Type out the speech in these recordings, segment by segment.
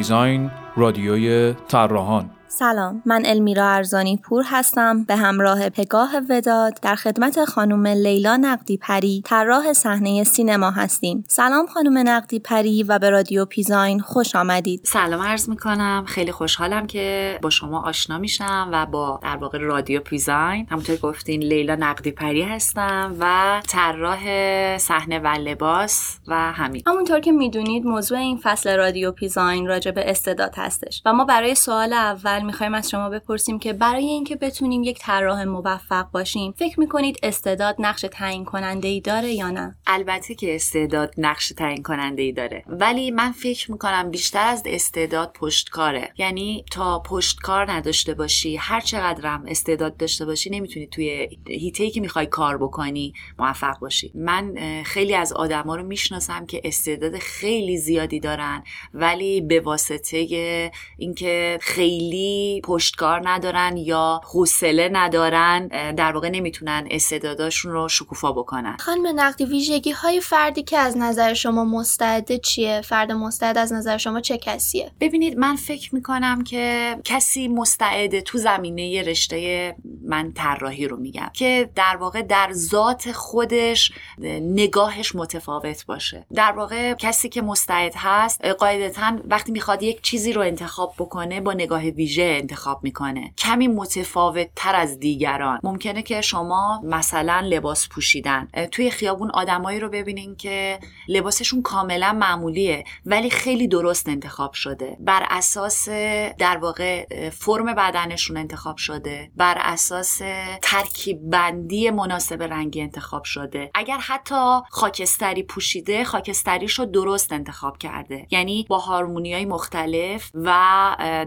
پیزاین رادیوی طراحان. سلام من المیرا ارزانی پور هستم به همراه پگاه وداد در خدمت خانم لیلا نقدی پری طراح صحنه سینما هستیم. سلام خانم نقدی پری و به رادیو پیزاین خوش آمدید. سلام عرض می کنم خیلی خوشحالم که با شما آشنا میشم و با در واقع رادیو پیزاین. همونطور گفتین لیلا نقدی پری هستم و طراح صحنه و لباس و همین. همونطور که می‌دونید موضوع این فصل رادیو پیزاین راجع به استعداد هستش و ما برای سوال اول می‌خوایم از شما بپرسیم که برای اینکه بتونیم یک طراح موفق باشیم فکر می‌کنید استعداد نقش تعیین کننده ای داره یا نه؟ البته که استعداد نقش تعیین کننده ای داره. ولی من فکر می‌کنم بیشتر از استعداد پشتکاره. یعنی تا پشتکار نداشته باشی هر چقدرم استعداد داشته باشی نمی‌تونی توی هیته که می‌خوای کار بکنی موفق باشی. من خیلی از آدما رو می‌شناسم که استعداد خیلی زیادی دارن ولی به واسطه اینکه خیلی پشتکار ندارن یا حوصله ندارن در واقع نمی‌تونن استعداداشون رو شکوفا بکنن. خانم نقدی ویژگی های فردی که از نظر شما مستعده چیه؟ فرد مستعد از نظر شما چه کسیه؟ ببینید من فکر می‌کنم که کسی مستعده تو زمینه رشته من طراحی رو میگم که در واقع در ذات خودش نگاهش متفاوت باشه. در واقع کسی که مستعد هست قاعدتا وقتی می‌خواد یک چیزی رو انتخاب بکنه با نگاه ویژه انتخاب می‌کنه. کمی متفاوت تر از دیگران. ممکنه که شما مثلا لباس پوشیدن. توی خیابون آدمایی رو ببینین که لباسشون کاملا معمولیه ولی خیلی درست انتخاب شده. بر اساس در واقع فرم بدنشون انتخاب شده. بر اساس ترکیب بندی مناسب رنگی انتخاب شده. اگر حتی خاکستری پوشیده خاکستریش رو درست انتخاب کرده. یعنی با هارمونی های مختلف و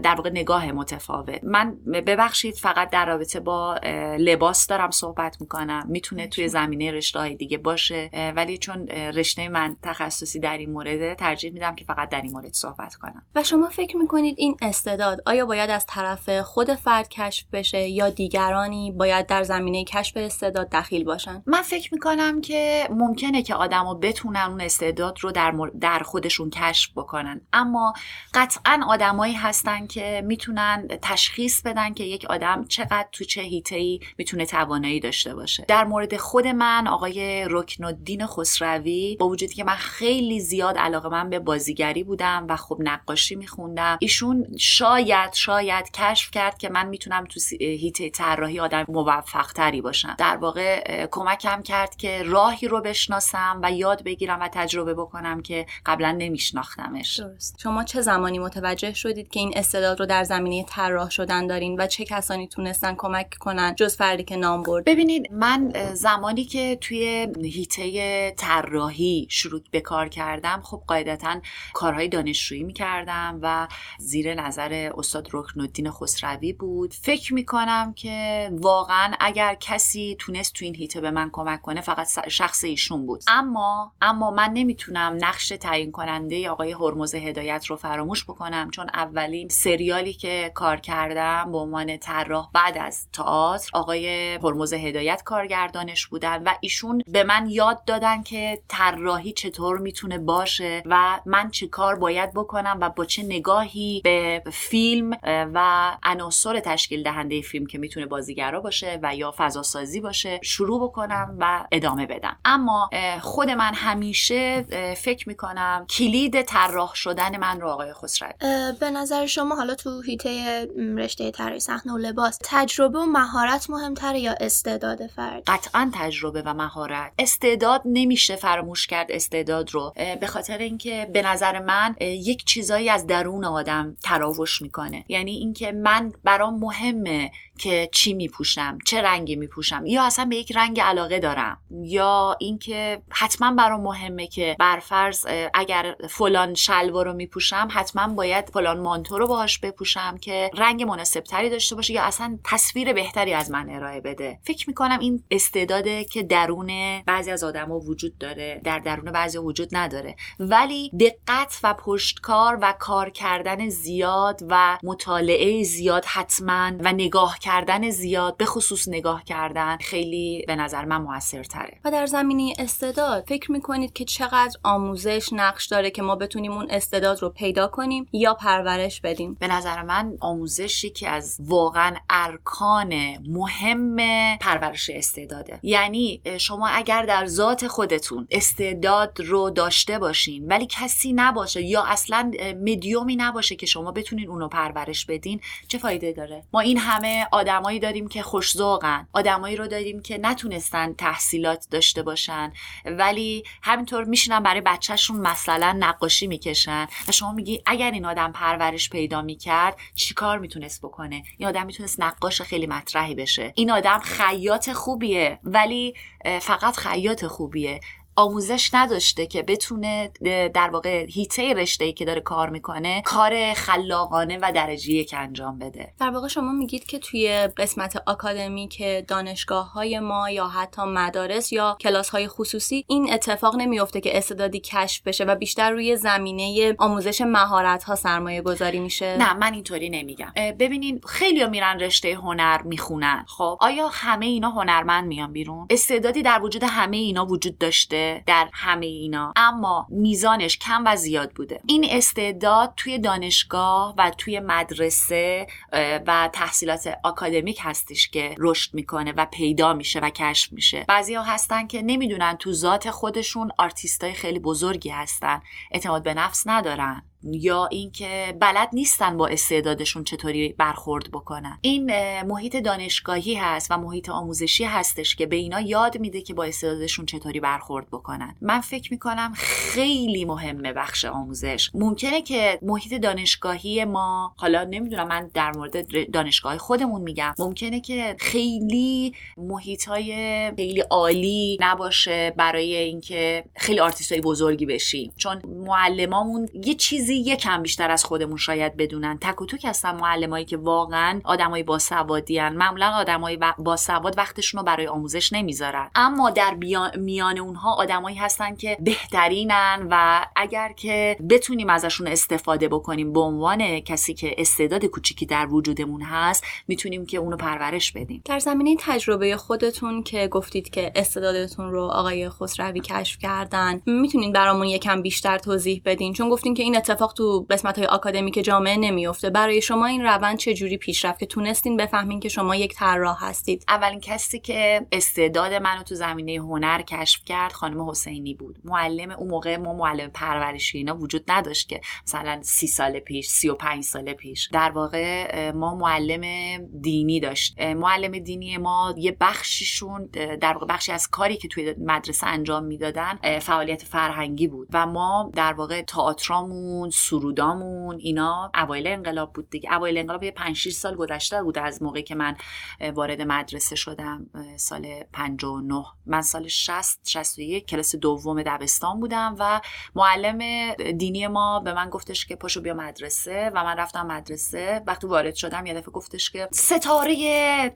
در واقع نگاه متفاوت. من ببخشید فقط در رابطه با لباس دارم صحبت می‌کنم. می‌تونه توی زمینه رشته های دیگه باشه. ولی چون رشته من تخصصی در این مورد ترجیح میدم که فقط در این مورد صحبت کنم. و شما فکر می‌کنید این استعداد آیا باید از طرف خود فرد کشف بشه یا دیگرانی باید در زمینه کشف استعداد دخیل باشن؟ من فکر می‌کنم که ممکنه که آدما بتونن اون استعداد رو در, در خودشون کشف بکنن. اما قطعا آدمایی هستن که می‌تونن تشخیص بدن که یک آدم چقدر تو چه ای می‌تونه توانایی داشته باشه. در مورد خود من آقای رکن الدین خسروی با وجودی که من خیلی زیاد علاقه من به بازیگری بودم و خب نقاشی میخوندم ایشون شاید شاید کشف کرد که من می‌تونم تو هیته طراحی آدم موفق تری باشم. در واقع کمکم کرد که راهی رو بشناسم و یاد بگیرم و تجربه بکنم که قبلا نمیشناختمش. درست. شما چه زمانی متوجه شدید که این استعداد رو در زمینه طراح شدن دارین و چه کسانی تونستن کمک کنن جز فردی که نام برد؟ ببینید من زمانی که توی هیته طراحی شروع به کار کردم خب قاعدتا کارهای دانشجویی می‌کردم و زیر نظر استاد رکن الدین خسروی بود. فکر می‌کنم که واقعا اگر کسی تونست تو این هیته به من کمک کنه فقط شخص ایشون بود. اما اما من نمی‌تونم نقش تعیین کننده آقای هرمز هدایت رو فراموش بکنم چون اولین سریالی که کار کردم به عنوان طراح بعد از تئاتر. آقای هرمز هدایت کارگردانش بودن و ایشون به من یاد دادن که طراحی چطور می‌تونه باشه و من چه کار باید بکنم و با چه نگاهی به فیلم و عناصر تشکیل دهنده فیلم که می‌تونه بازیگرا باشه و یا فضا سازی باشه شروع بکنم و ادامه بدم. اما خود من همیشه فکر می‌کنم کلید طراح شدن من رو آقای خسروی. به نظر شما حالا تو هیته رشته طراحی صحنه و لباس تجربه و مهارت مهمتره یا استعداد فرد؟ قطعا تجربه و مهارت. استعداد نمیشه فراموش کرد استعداد رو. به خاطر اینکه به نظر من یک چیزایی از درون آدم تراوش می‌کنه. یعنی اینکه من برام مهمه که چی میپوشم چه رنگی میپوشم یا اصلا به یک رنگ علاقه دارم یا اینکه حتما برام مهمه که برفرض اگر فلان شلوار رو میپوشم حتما باید فلان مانتو رو باهاش بپوشم که رنگ مناسبتری داشته باشه یا اصلا تصویر بهتری از من ارائه بده. فکر می‌کنم این استعداده که درون بعضی از آدما وجود داره در درون بعضی وجود نداره ولی دقت و پشتکار و کار کردن زیاد و مطالعه زیاد حتما و نگاه کردن زیاد به خصوص نگاه کردن خیلی به نظر من موثرتره. و در زمینه استعداد فکر می‌کنید که چقدر آموزش نقش داره که ما بتونیم اون استعداد رو پیدا کنیم یا پرورش بدیم؟ به نظر من آموزشی که از واقعا ارکان مهم پرورش استعداده. یعنی شما اگر در ذات خودتون استعداد رو داشته باشین ولی کسی نباشه یا اصلا مدیومی نباشه که شما بتونین اونو پرورش بدین چه فایده داره؟ ما این همه آدمایی داریم که خوشذوقن آدمایی رو داریم که نتونستن تحصیلات داشته باشن ولی همینطور میشینن برای بچهشون مثلا نقاشی می‌کشن و شما میگی اگر این آدم پرورش پیدا می‌کرد چیکار می‌تونست بکنه؟ این آدم می‌تونست نقاش خیلی مطرحی بشه. این آدم خیاط خوبیه ولی فقط خیاط خوبیه. آموزش نداشته که بتونه در واقع هیته رشته ای که داره کار می‌کنه کار خلاقانه و درجه یک انجام بده. در واقع شما میگید که توی قسمت آکادمی که دانشگاه های ما یا حتی مدارس یا کلاس های خصوصی این اتفاق نمیفته که استعدادی کشف بشه و بیشتر روی زمینه آموزش مهارت ها سرمایه گذاری میشه؟ نه من اینطوری نمیگم. ببینین خیلی میرن رشته هنر می‌خونن. خب آیا همه اینا هنرمند میان بیرون؟ استعدادی در وجود همه اینا وجود داشته. در همه اینا. اما میزانش کم و زیاد بوده. این استعداد توی دانشگاه و توی مدرسه و تحصیلات آکادمیک هستش که رشد می‌کنه و پیدا میشه و کشف میشه. بعضی ها هستن که نمی‌دونن تو ذات خودشون آرتیستای خیلی بزرگی هستن. اعتماد به نفس ندارن. یا اینکه بلد نیستن با استعدادشون چطوری برخورد بکنن. این محیط دانشگاهی هست و محیط آموزشی هستش که به اینا یاد میده که با استعدادشون چطوری برخورد بکنن. من فکر می‌کنم خیلی مهمه بخش آموزش. ممکنه که محیط دانشگاهی ما حالا نمی‌دونم من در مورد دانشگاه خودمون میگم. ممکنه که خیلی محیط های خیلی عالی نباشه برای اینکه خیلی آرتیست بزرگی بشیم. چون معلمامون یه چیزی چیزی یکم بیشتر از خودمون شاید بدونن. تک و توک هستن معلمایی که واقعا آدمای باسوادی ان معمولا آدمای باسواد وقتشون رو برای آموزش نمی‌ذارن. اما در میان اونها آدمایی هستن که بهترینن و اگر که بتونیم ازشون استفاده بکنیم به عنوان کسی که استعداد کوچیکی در وجودمون هست می‌تونیم که اونو پرورش بدیم. در زمینه تجربه خودتون که گفتید که استعدادتون رو آقای خسروی کشف کردن می‌تونین برامون یکم بیشتر توضیح بدین؟ چون گفتین که این اتفاق تو قسمت های آکادمیک جامعه نمیفته برای شما این روند چه جوری پیش رفت که تونستین بفهمین که شما یک طراح هستید؟ اولین کسی که استعداد منو تو زمینه هنر کشف کرد خانم حسینی بود. معلم اون موقع ما معلم پرورشی اینا وجود نداشت که مثلا سی سال پیش سی و پنج سال پیش. در واقع ما معلم دینی داشت. معلم دینی ما یه بخشیشون در واقع بخشی از کاری که توی مدرسه انجام می‌دادن فعالیت فرهنگی بود. و ما در واقع تئاترامون سرودامون اینا اوایل انقلاب بود دیگه. اوایل انقلاب یه 5 6 سال گذشته بود از موقعی که من وارد مدرسه شدم سال 59 من سال 60 61 کلاس دوم دبستان بودم و معلم دینی ما به من گفتش که پاشو بیا مدرسه و من رفتم مدرسه. وقتی وارد شدم یه دفعه گفتش که ستاره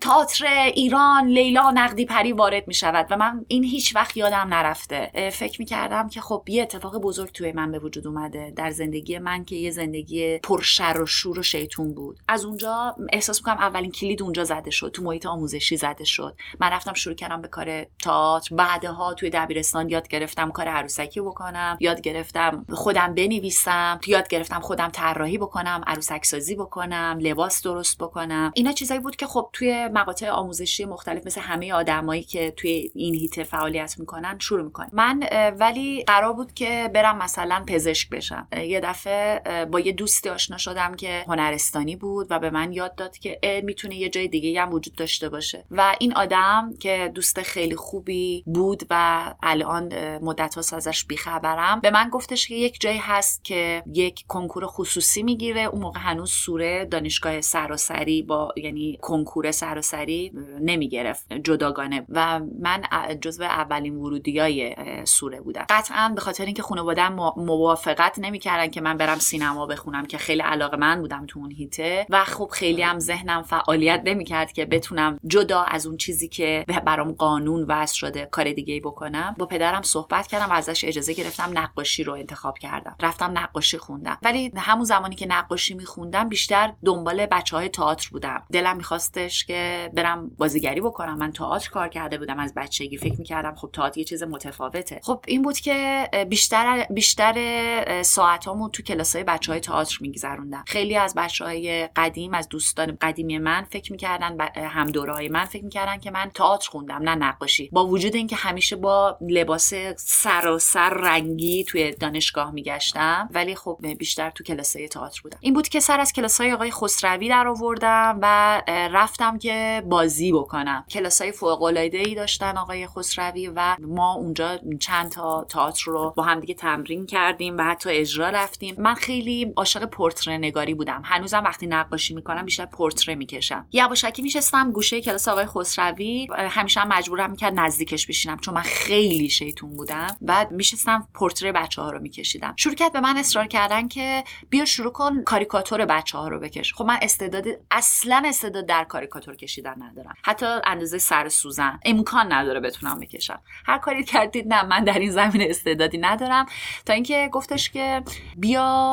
تئاتر ایران لیلا نقدی پری وارد می شود و من این هیچ وقت یادم نرفته. فکر می کردم که خب یه اتفاق بزرگ توی من به وجود اومده در زندگی من که یه زندگی پرشر و شور و شیطون بود. از اونجا احساس می‌کنم اولین کلید اونجا زده شد تو محیط آموزشی زده شد. من رفتم شروع کردم به کار تئاتر. بعدها توی دبیرستان یاد گرفتم کار عروسکی بکنم یاد گرفتم خودم بنویسم یاد گرفتم خودم طراحی بکنم عروسک سازی بکنم لباس درست بکنم. اینا چیزایی بود که خب توی مقاطع آموزشی مختلف مثل همه آدمایی که توی این هیته فعالیت می‌کنن شروع می‌کنن من ولی قرار بود که برم مثلا پزشک بشم. یه دفعه با یه دوستی آشنا شدم که هنرستانی بود و به من یاد داد که می‌تونه یه جای دیگه هم وجود داشته باشه. و این آدم که دوست خیلی خوبی بود و الان مدت ها ازش بیخبرم به من گفتش که یک جایی هست که یک کنکور خصوصی می‌گیره. اون موقع هنوز سوره دانشگاه سراسری با یعنی کنکور سراسری نمی‌گرفت جداگانه. و من جزو اولین ورودی های سوره بودم. قطعا به خاطر اینکه خانواده موافقت نمی‌کردن که من برم سینما بخونم که خیلی علاقه من بودم تو اون هیته. و خب خیلی هم ذهنم فعالیت نمی‌کرد که بتونم جدا از اون چیزی که برام قانون وضع شده کار دیگه بکنم. با پدرم صحبت کردم و ازش اجازه گرفتم نقاشی رو انتخاب کردم. رفتم نقاشی خوندم. ولی همون زمانی که نقاشی میخوندم بیشتر دنبال بچه های تئاتر بودم. دلم میخواستش که برم بازیگری بکنم. من تئاتر کار کرده بودم از بچگی. فکر می‌کردم خب تئاتر یه چیز متفاوته. خب این بود که بیشتر بیشتر ساعتامو تو کلاسای بچه های تئاتر میگذروندم. خیلی از بچه های قدیم از دوستان قدیمی من فکر می‌کردن هم من فکر می‌کردن که من تئاتر خوندم نه نقاشی. با وجود اینکه همیشه با لباس سراسر رنگی توی دانشگاه میگشتم ولی خب بیشتر تو کلاسای تئاتر بودم. این بود که سر از کلاسای آقای خسروی در آوردم و رفتم که بازی بکنم. کلاسای فوق العاده ای داشتن آقای خسروی و ما اونجا چند تا تئاتر رو با هم دیگه تمرین کردیم و حتی اجرا رفتیم. من خیلی عاشق پورتره نگاری بودم. هنوزم وقتی نقاشی می‌کنم بیشتر پورتره می‌کشم. یواشکی میشستم گوشه کلاس آقای خسروی. همیشه هم مجبورم می‌کرد نزدیکش بشینم چون من خیلی شیطون بودم. بعد میشستم پورتره بچه ها رو میکشیدم. شروع کرد به من اصرار کردن که بیا شروع کن کاریکاتور بچه ها رو بکش. خب من استعداد اصلا استعداد در کاریکاتور کشیدن ندارم. حتی اندازه سر سوزن. امکان نداره بتونم بکشم. هر کاری کردید نه من در این زمین استعدادی ندارم. تا اینکه گفتش که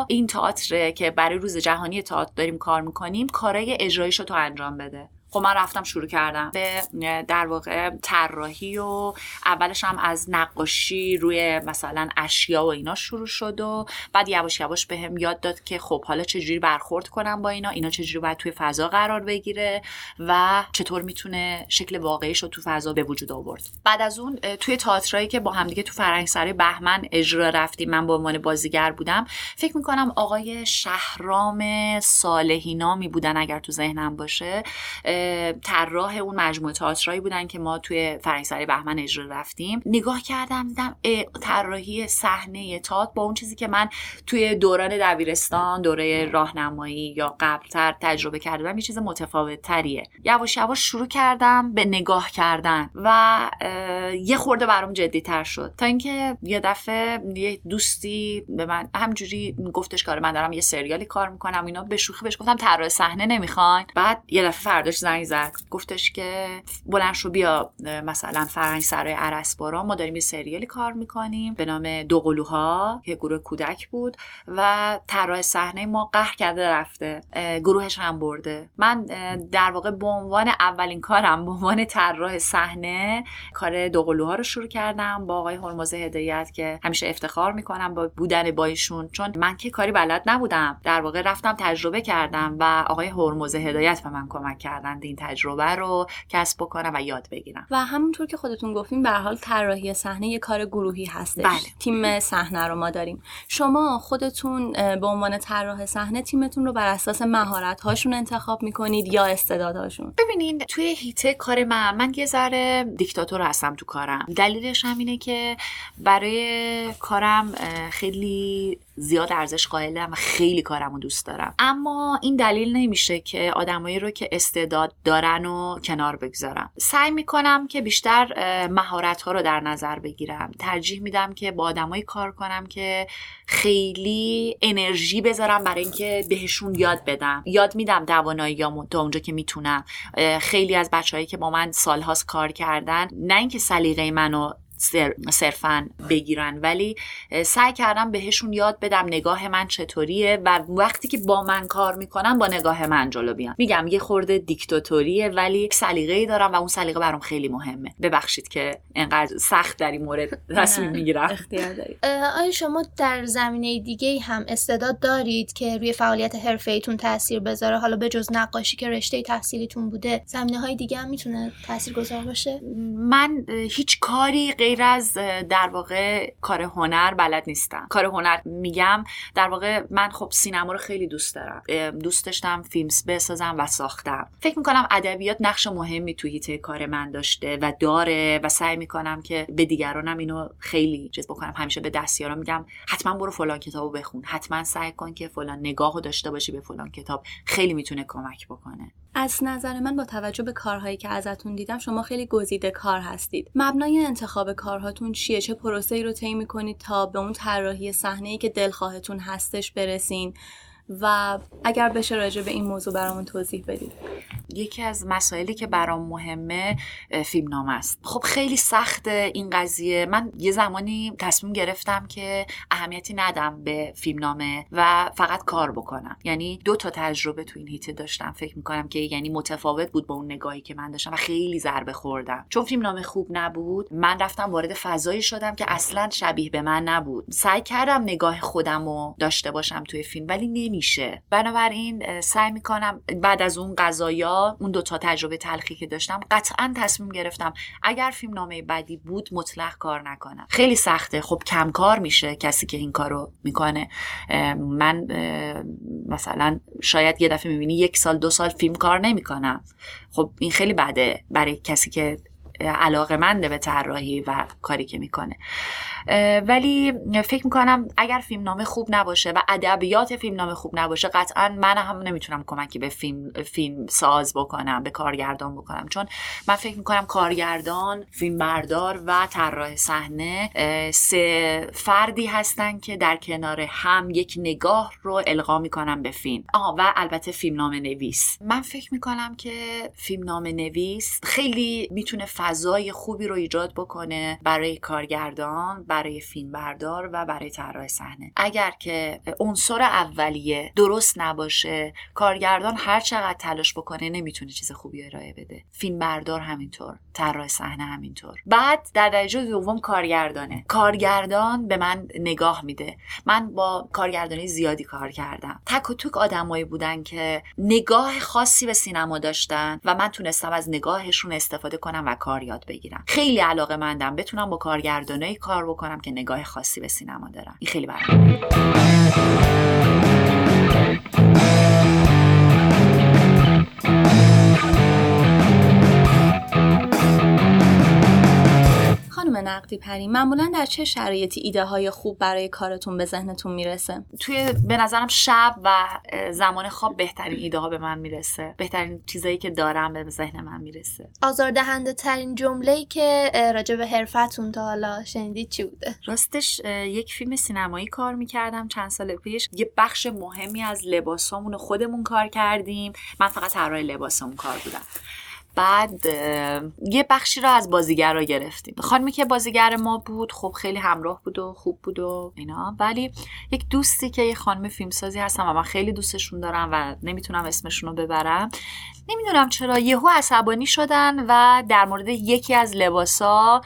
این تئاتر که برای روز جهانی تئاتر داریم کار می‌کنیم کارای اجراییشو تو انجام بده. خب من رفتم شروع کردم به در واقع طراحی و اولش هم از نقاشی روی مثلا اشیا و اینا شروع شد و بعد یواش یواش بهم به یاد داد که خب حالا چجوری برخورد کنم با اینا اینا چجوری باید توی فضا قرار بگیره و چطور می‌تونه شکل واقعیش رو تو فضا به وجود آورد. بعد از اون توی تئاترایی که با همدیگه تو فرهنگسرای بهمن اجرا رفتیم من به عنوان بازیگر بودم فکر می‌کنم آقای شهرام صالحی نامی بودن اگر تو ذهنم باشه طراح اون مجموعه تئاترایی بودن که ما توی فرنگسری بهمن اجرا رفتیم. نگاه کردم دیدم طراحی صحنه تئاتر با اون چیزی که من توی دوران دبیرستان دوره راهنمایی یا قبلتر تجربه کردم یه چیز متفاوت تریه یواش یواش شروع کردم به نگاه کردن و یه خورده برام جدی تر شد. تا اینکه یه دفعه یه دوستی به من همجوری گفتش کار من دارم یه سریالی کار می‌کنم اینا به شوخی بهش گفتم طراح صحنه نمی‌خواین؟ بعد یه دفعه فرداش زنگ زد. گفتش که بلند شو بیا مثلا فرهنگ سرای عرسبارا ما داریم یه سریالی کار می‌کنیم به نام دوقلوها که گروه کودک بود و طراح صحنه ما قهر کرده رفته. گروهش هم برده. من در واقع به عنوان اولین کارم به عنوان طراح صحنه کار دوقلوها رو شروع کردم با آقای هرمز هدایت که همیشه افتخار می‌کنم با بودن با ایشون. چون من که کاری بلد نبودم. در واقع رفتم تجربه کردم و آقای هرمز هدایت به من کمک کردن. این تجربه رو کسب بکنم و یاد بگیرم. و همونطور که خودتون گفتین به حال طراحی صحنه یه کار گروهی هستش. بله. تیم صحنه رو ما داریم. شما خودتون به عنوان طراح صحنه تیمتون رو بر اساس مهارت هاشون انتخاب می‌کنید یا استعدادهاشون؟ ببینین توی هیته کار من من یه ذره دیکتاتور هستم تو کارم. دلیلش هم اینه که برای کارم خیلی زیاد ارزش قائلم و خیلی کارم رو دوست دارم. اما این دلیل نمیشه که آدمایی رو که استعداد دارن و کنار بگذارم. سعی می‌کنم که بیشتر مهارت ها رو در نظر بگیرم. ترجیح میدم که با آدمایی کار کنم که خیلی انرژی بذارم برای اینکه بهشون یاد بدم. یاد میدم توانایی تا اونجا که می‌تونم. خیلی از بچههایی که با من سالهاست کار کردن نه اینکه سلیقه منو صرفا بگیرن. ولی سعی کردم بهشون یاد بدم نگاه من چطوریه و وقتی که با من کار می‌کنم با نگاه من جلو بیان. میگم یه خورده دیکتاتوریه ولی سلیقه ای دارم و اون سلیقه برام خیلی مهمه. ببخشید که انقدر سخت در این مورد تصمیم می‌گیرم. آیا شما در زمینه دیگه هم استعداد دارید که روی فعالیت حرفه ایتون تاثیر بذاره؟ حالا به جز نقاشی که رشته تحصیلیتون بوده زمینه های دیگه هم می‌تونه تاثیرگذار باشه؟ من هیچ کاری غیر از در واقع کار هنر بلد نیستم. کار هنر میگم در واقع من خب سینما رو خیلی دوست دارم. دوست داشتم فیلمز بسازم و ساختم. فکر می‌کنم ادبیات نقش مهمی تو هیته کار من داشته و داره و سعی می‌کنم که به دیگرانم اینو خیلی چیز بکنم. همیشه به دستیارا میگم حتما برو فلان کتابو بخون. حتما سعی کن که فلان نگاهو داشته باشی به فلان کتاب. خیلی می‌تونه کمک بکنه. از نظر من با توجه به کارهایی که ازتون دیدم شما خیلی گزیده کار هستید. مبنای انتخاب کارهاتون چیه؟ چه پروسه ای رو طی می‌کنید تا به اون طراحی صحنه ای که دلخواهتون هستش برسین؟ و اگر بشه راجع به این موضوع برامون توضیح بدید. یکی از مسائلی که برام مهمه فیلم نام است. خب خیلی سخت این قضیه. من یه زمانی تصمیم گرفتم که اهمیتی ندم به فیلم نامه و فقط کار بکنم. یعنی دو تا تجربه تو این هیته داشتم. فکر می‌کنم که یعنی متفاوت بود با اون نگاهی که من داشتم و خیلی ضربه خوردم. چون فیلم نامه خوب نبود من رفتم وارد فضایی شدم که اصلا شبیه به من نبود. سعی کردم نگاه خودم رو داشته باشم توی فیلم ولی نمیشه بنابراین سعی می‌کنم بعد از اون قضایا اون دوتا تجربه تلخی که داشتم قطعا تصمیم گرفتم اگر فیلم نامه بدی بود مطلق کار نکنم. خیلی سخته. خب کم کار میشه کسی که این کارو می‌کنه. من مثلا شاید یه دفعه می‌بینی یک سال دو سال فیلم کار نمی‌کنم. خب این خیلی بده برای کسی که علاقه منده به طراحی و کاری که می‌کنه. ولی فکر می‌کنم اگر فیلم نامه خوب نباشه و ادبیات فیلم نامه خوب نباشه قطعا من هم نمی‌تونم کمکی به فیلم فیلم ساز بکنم به کارگردان بکنم. چون من فکر می‌کنم کارگردان فیلم بردار و طراح صحنه سه فردی هستن که در کنار هم یک نگاه رو القا می‌کنم به فیلم. آه و البته فیلم نامه نویس. من فکر می‌کنم که فیلم نامه نویس خیلی می‌تونه فضای خوبی رو ایجاد بکنه برای کارگردان برای فیلم بردار و برای طراح صحنه. اگر که عنصر اولیه درست نباشه کارگردان هر چقدر تلاش بکنه نمی‌تونه چیز خوبی ارائه بده. فیلم بردار همینطور طراح صحنه همینطور. بعد در درجه دوم کارگردانه. کارگردان به من نگاه میده. من با کارگردانی زیادی کار کردم. تک و توک آدمایی بودن که نگاه خاصی به سینما داشتن و من تونستم از نگاهشون استفاده کنم و کار یاد بگیرم. خیلی علاقه مندم بتونم با کارگردانایی کار بکنم. که نگاه خاصی به سینما دارم. این خیلی برام خانم نقدی پری معمولا در چه شرایطی ایده های خوب برای کارتون به ذهنتون می‌رسه؟ توی به نظرم شب و زمان خواب بهترین ایده ها به من می‌رسه. بهترین چیزایی که دارم به ذهن من می‌رسه. آزاردهنده ترین جمله که راجع به حرفتون تا حالا شنیدید چی بوده؟ راستش یک فیلم سینمایی کار می‌کردم چند سال پیش. یه بخش مهمی از لباسامون خودمون کار کردیم. من فقط طراح لباسمون کار بودم. بعد یه بخشی رو از بازیگرا گرفتیم. خانمی که بازیگر ما بود خب خیلی همراه بود و خوب بود و اینا. ولی یک دوستی که یه خانم فیلمسازی هستم و من خیلی دوستشون دارم و نمی‌تونم اسمشون رو ببرم. نمی‌دونم چرا یهو عصبانی شدن و در مورد یکی از لباسا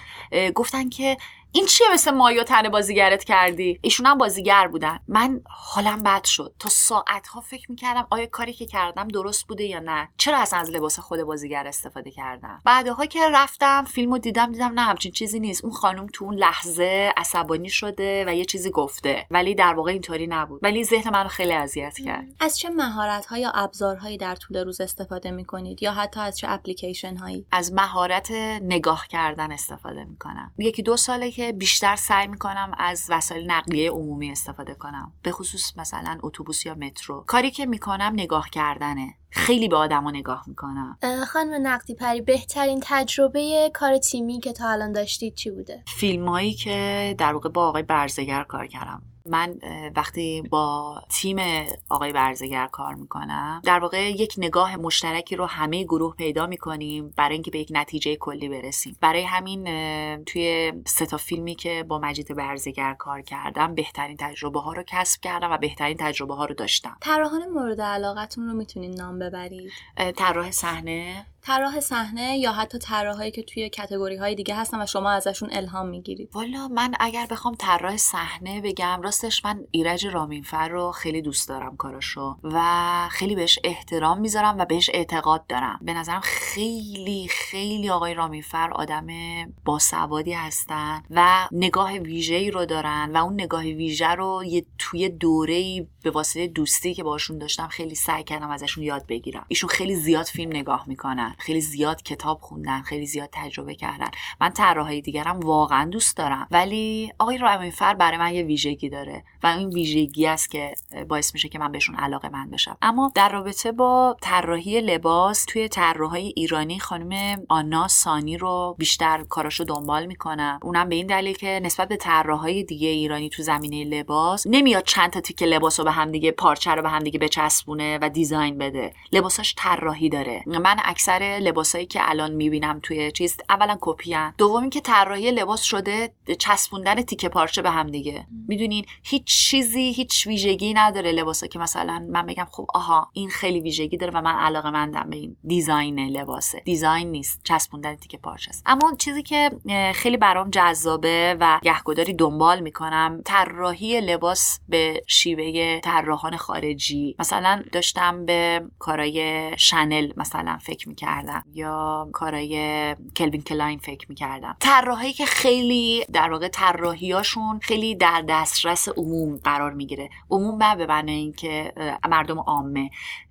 گفتن که این چیه مثل مایو تن بازیگرت کردی؟ ایشون هم بازیگر بودن. من حالم بد شد. تا ساعت ها فکر می‌کردم آیا کاری که کردم درست بوده یا نه. چرا اصلا از لباس خود بازیگر استفاده کردم؟ بعدها که رفتم فیلمو دیدم دیدم نه همچین چیزی نیست. اون خانم تو اون لحظه عصبانی شده و یه چیزی گفته. ولی در واقع اینطوری نبود. ولی ذهن منو خیلی اذیت کرد. از چه مهارت ها یا ابزارهایی در طول روز استفاده می‌کنید؟ یا حتی از چه اپلیکیشن هایی از مهارت نگاه کردن استفاده می‌کنم. یکی دو ساله که بیشتر سعی می‌کنم از وسایل نقلیه عمومی استفاده کنم. به خصوص مثلا اتوبوس یا مترو. کاری که می‌کنم نگاه کردنه. خیلی به آدما نگاه می‌کنم. خانم نقدی پری بهترین تجربه کار تیمی که تا الان داشتید چی بوده؟ فیلمایی که در واقع با آقای برزگر کار کردم. من وقتی با تیم آقای برزگر کار می‌کنم در واقع یک نگاه مشترکی رو همه گروه پیدا می‌کنیم برای اینکه به یک نتیجه کلی برسیم. برای همین توی سه تا فیلمی که با مجید برزگر کار کردم بهترین تجربه ها رو کسب کردم و بهترین تجربه ها رو داشتم. طراحان مورد علاقتون رو می‌تونید نام ببرید؟ طراح صحنه طراح صحنه یا حتی طراحایی که توی کتگوری های دیگه هستن و شما ازشون الهام می‌گیرید؟ والا من اگر بخوام طراح صحنه بگم راستش من ایرج رامینفر رو خیلی دوست دارم کاراشو و خیلی بهش احترام می‌ذارم و بهش اعتقاد دارم. به نظرم خیلی خیلی آقای رامینفر آدم باسوادی هستن و نگاه ویژه‌ای رو دارن و اون نگاه ویژه رو یه توی دوره به واسطه دوستی که باشون داشتم خیلی سعی کردم ازشون یاد بگیرم. ایشون خیلی زیاد فیلم نگاه می‌کنن. خیلی زیاد کتاب خوندن خیلی زیاد تجربه کردن. من طراحهای دیگرم واقعا دوست دارم. ولی آقای رامینفر برای من یه ویژگی داره و این ویژگی است که باعث میشه که من بهشون علاقه من بشم. اما در رابطه با طراحی لباس توی طراحهای ایرانی خانم آنا سانی رو بیشتر کاراشو دنبال می‌کنم. اونم به این دلیل که نسبت به طراحهای دیگه ایرانی تو زمینه لباس نمیاد چند تا تیکه لباس رو به هم دیگه پارچه رو به هم دیگه بچسبونه و دیزاین بده. لباساش طراحی داره. من اکثر لباسایی که الان می‌بینم توی چیز اولا کپی دوم که طراحی لباس شده چسبوندن تیکه پارچه به هم دیگه. می‌دونین هیچ چیزی هیچ ویژگی نداره لباسا که مثلا من بگم خب آها این خیلی ویژگی داره و من علاقه مندم به این دیزاین لباسه. دیزاین نیست چسبوندن تیکه پارچه است. اما چیزی که خیلی برام جذابه و گهگداری دنبال می‌کنم طراحی لباس به شیوه طراحان خارجی. مثلا داشتم به کارای شنل مثلا فکر می‌کردم. یا کارای کلوین کلاین فکر می‌کردم. طراحی که خیلی در واقع طراحیاشون خیلی در دسترس عموم قرار می‌گیره. عموم به معنی اینکه مردم عامه.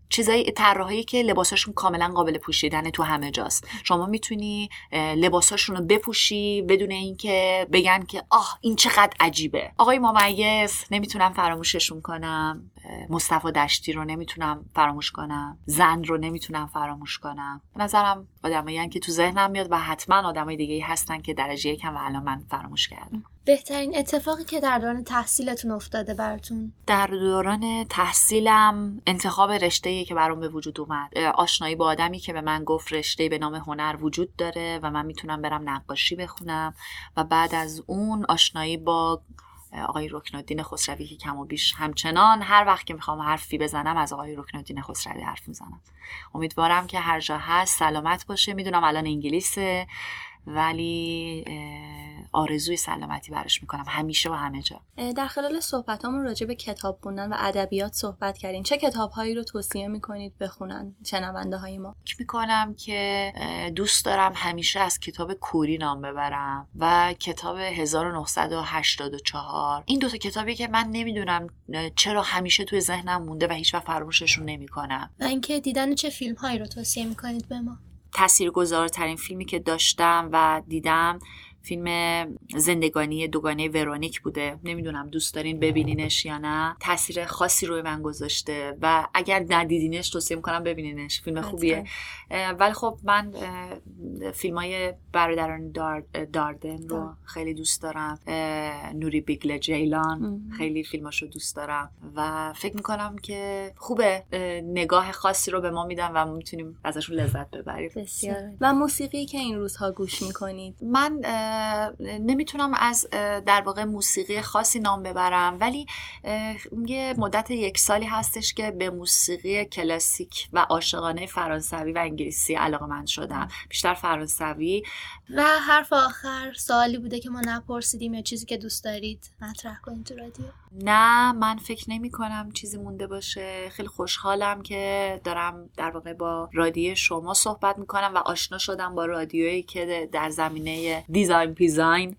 چیزای طراحی که لباساشون کاملا قابل پوشیدن تو همه جاست. شما می‌تونی لباساشون رو بپوشی بدون اینکه بگن که آه این چقدر عجیبه. آقای ممیز نمی‌تونم فراموششون کنم. مصطفی دشتی رو نمی‌تونم فراموش کنم. زن رو نمی‌تونم فراموش کنم. به نظرم آدمایی که تو ذهنم میاد و حتما آدمای دیگه هستن که درجه یکم و الان من فراموش کردم. بهترین اتفاقی که در دوران تحصیلتون افتاده براتون؟ در دوران تحصیلم انتخاب رشته که برام به وجود اومد. آشنایی با آدمی که به من گفت رشته به نام هنر وجود داره و من می‌تونم برم نقاشی بخونم. و بعد از اون آشنایی با آقای رکنالدین خسروی که کم و بیش همچنان هر وقت که می‌خوام حرفی بزنم از آقای رکنالدین خسروی حرف می‌زنم. امیدوارم که هر جا هست سلامت باشه. می‌دونم الان انگلیسه. ولی آرزوی سلامتی براش می‌کنم همیشه و همه جا. در خلال صحبتامون راجع به کتاب خوندن و ادبیات صحبت کردیم چه کتابهایی رو توصیه می‌کنید بخونن شنونده های ما می‌کنم که دوست دارم همیشه از کتاب کوری نام ببرم و کتاب 1984 این دوتا کتابی که من نمی‌دونم چرا همیشه توی ذهنم مونده و هیچ وقت فراموششون نمی‌کنم. و اینکه دیدن چه فیلم هایی رو توصیه می‌کنید به ما؟ تاثیرگذارترین فیلمی که داشتم و دیدم فیلم زندگانی دوگانه ورونیک بوده. نمی‌دونم دوست دارین ببینینش یا نه. تاثیر خاصی روی من گذاشته و اگر ندیدینش توصیه می‌کنم ببینینش. فیلم خوبیه. ولی خب من فیلم های برادران داردن رو خیلی دوست دارم. نوری بیگل جیلان خیلی فیلماشو دوست دارم و فکر می‌کنم که خوبه. نگاه خاصی رو به ما میدن و می‌تونیم ازشون لذت ببریم. بسیار و موسیقی که این روزها گوش می‌کنید؟ من نمی‌تونم از در واقع موسیقی خاصی نام ببرم ولی یه مدت یک سالی هستش که به موسیقی کلاسیک و عاشقانه فرانسوی و انگلیسی علاقه من شدم. بیشتر فرانسوی. و حرف آخر سوالی بوده که ما نپرسیدیم یا چیزی که دوست دارید مطرح کنید تو رادیو؟ نه من فکر نمی کنم چیزی مونده باشه. خیلی خوشحالم که دارم در واقع با رادیو شما صحبت می‌کنم و آشنا شدم با رادیویی که در زمینه دیزاین پیزاین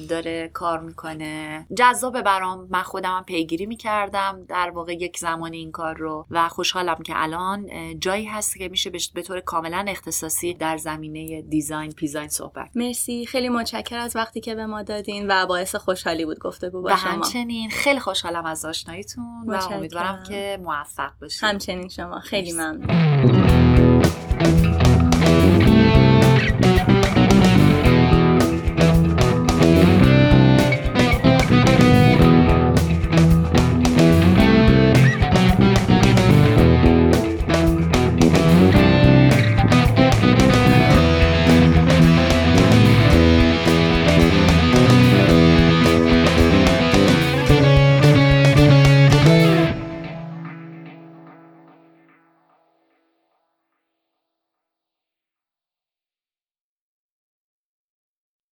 داره کار می‌کنه. جذاب برام. من خودم پیگیری می‌کردم در واقع یک زمانی این کار رو و خوشحالم که الان جایی هست که میشه به طور کاملا اختصاصی در زمینه دیزاین پیزاین صحبت مرسی. خیلی متشکر از وقتی که به ما دادین و باعث خوشحالی بود گفتگو با شما. همچنین خیلی خوشحالم از آشناییتون و امیدوارم که موفق باشید همچنین شما. خیلی ممنون.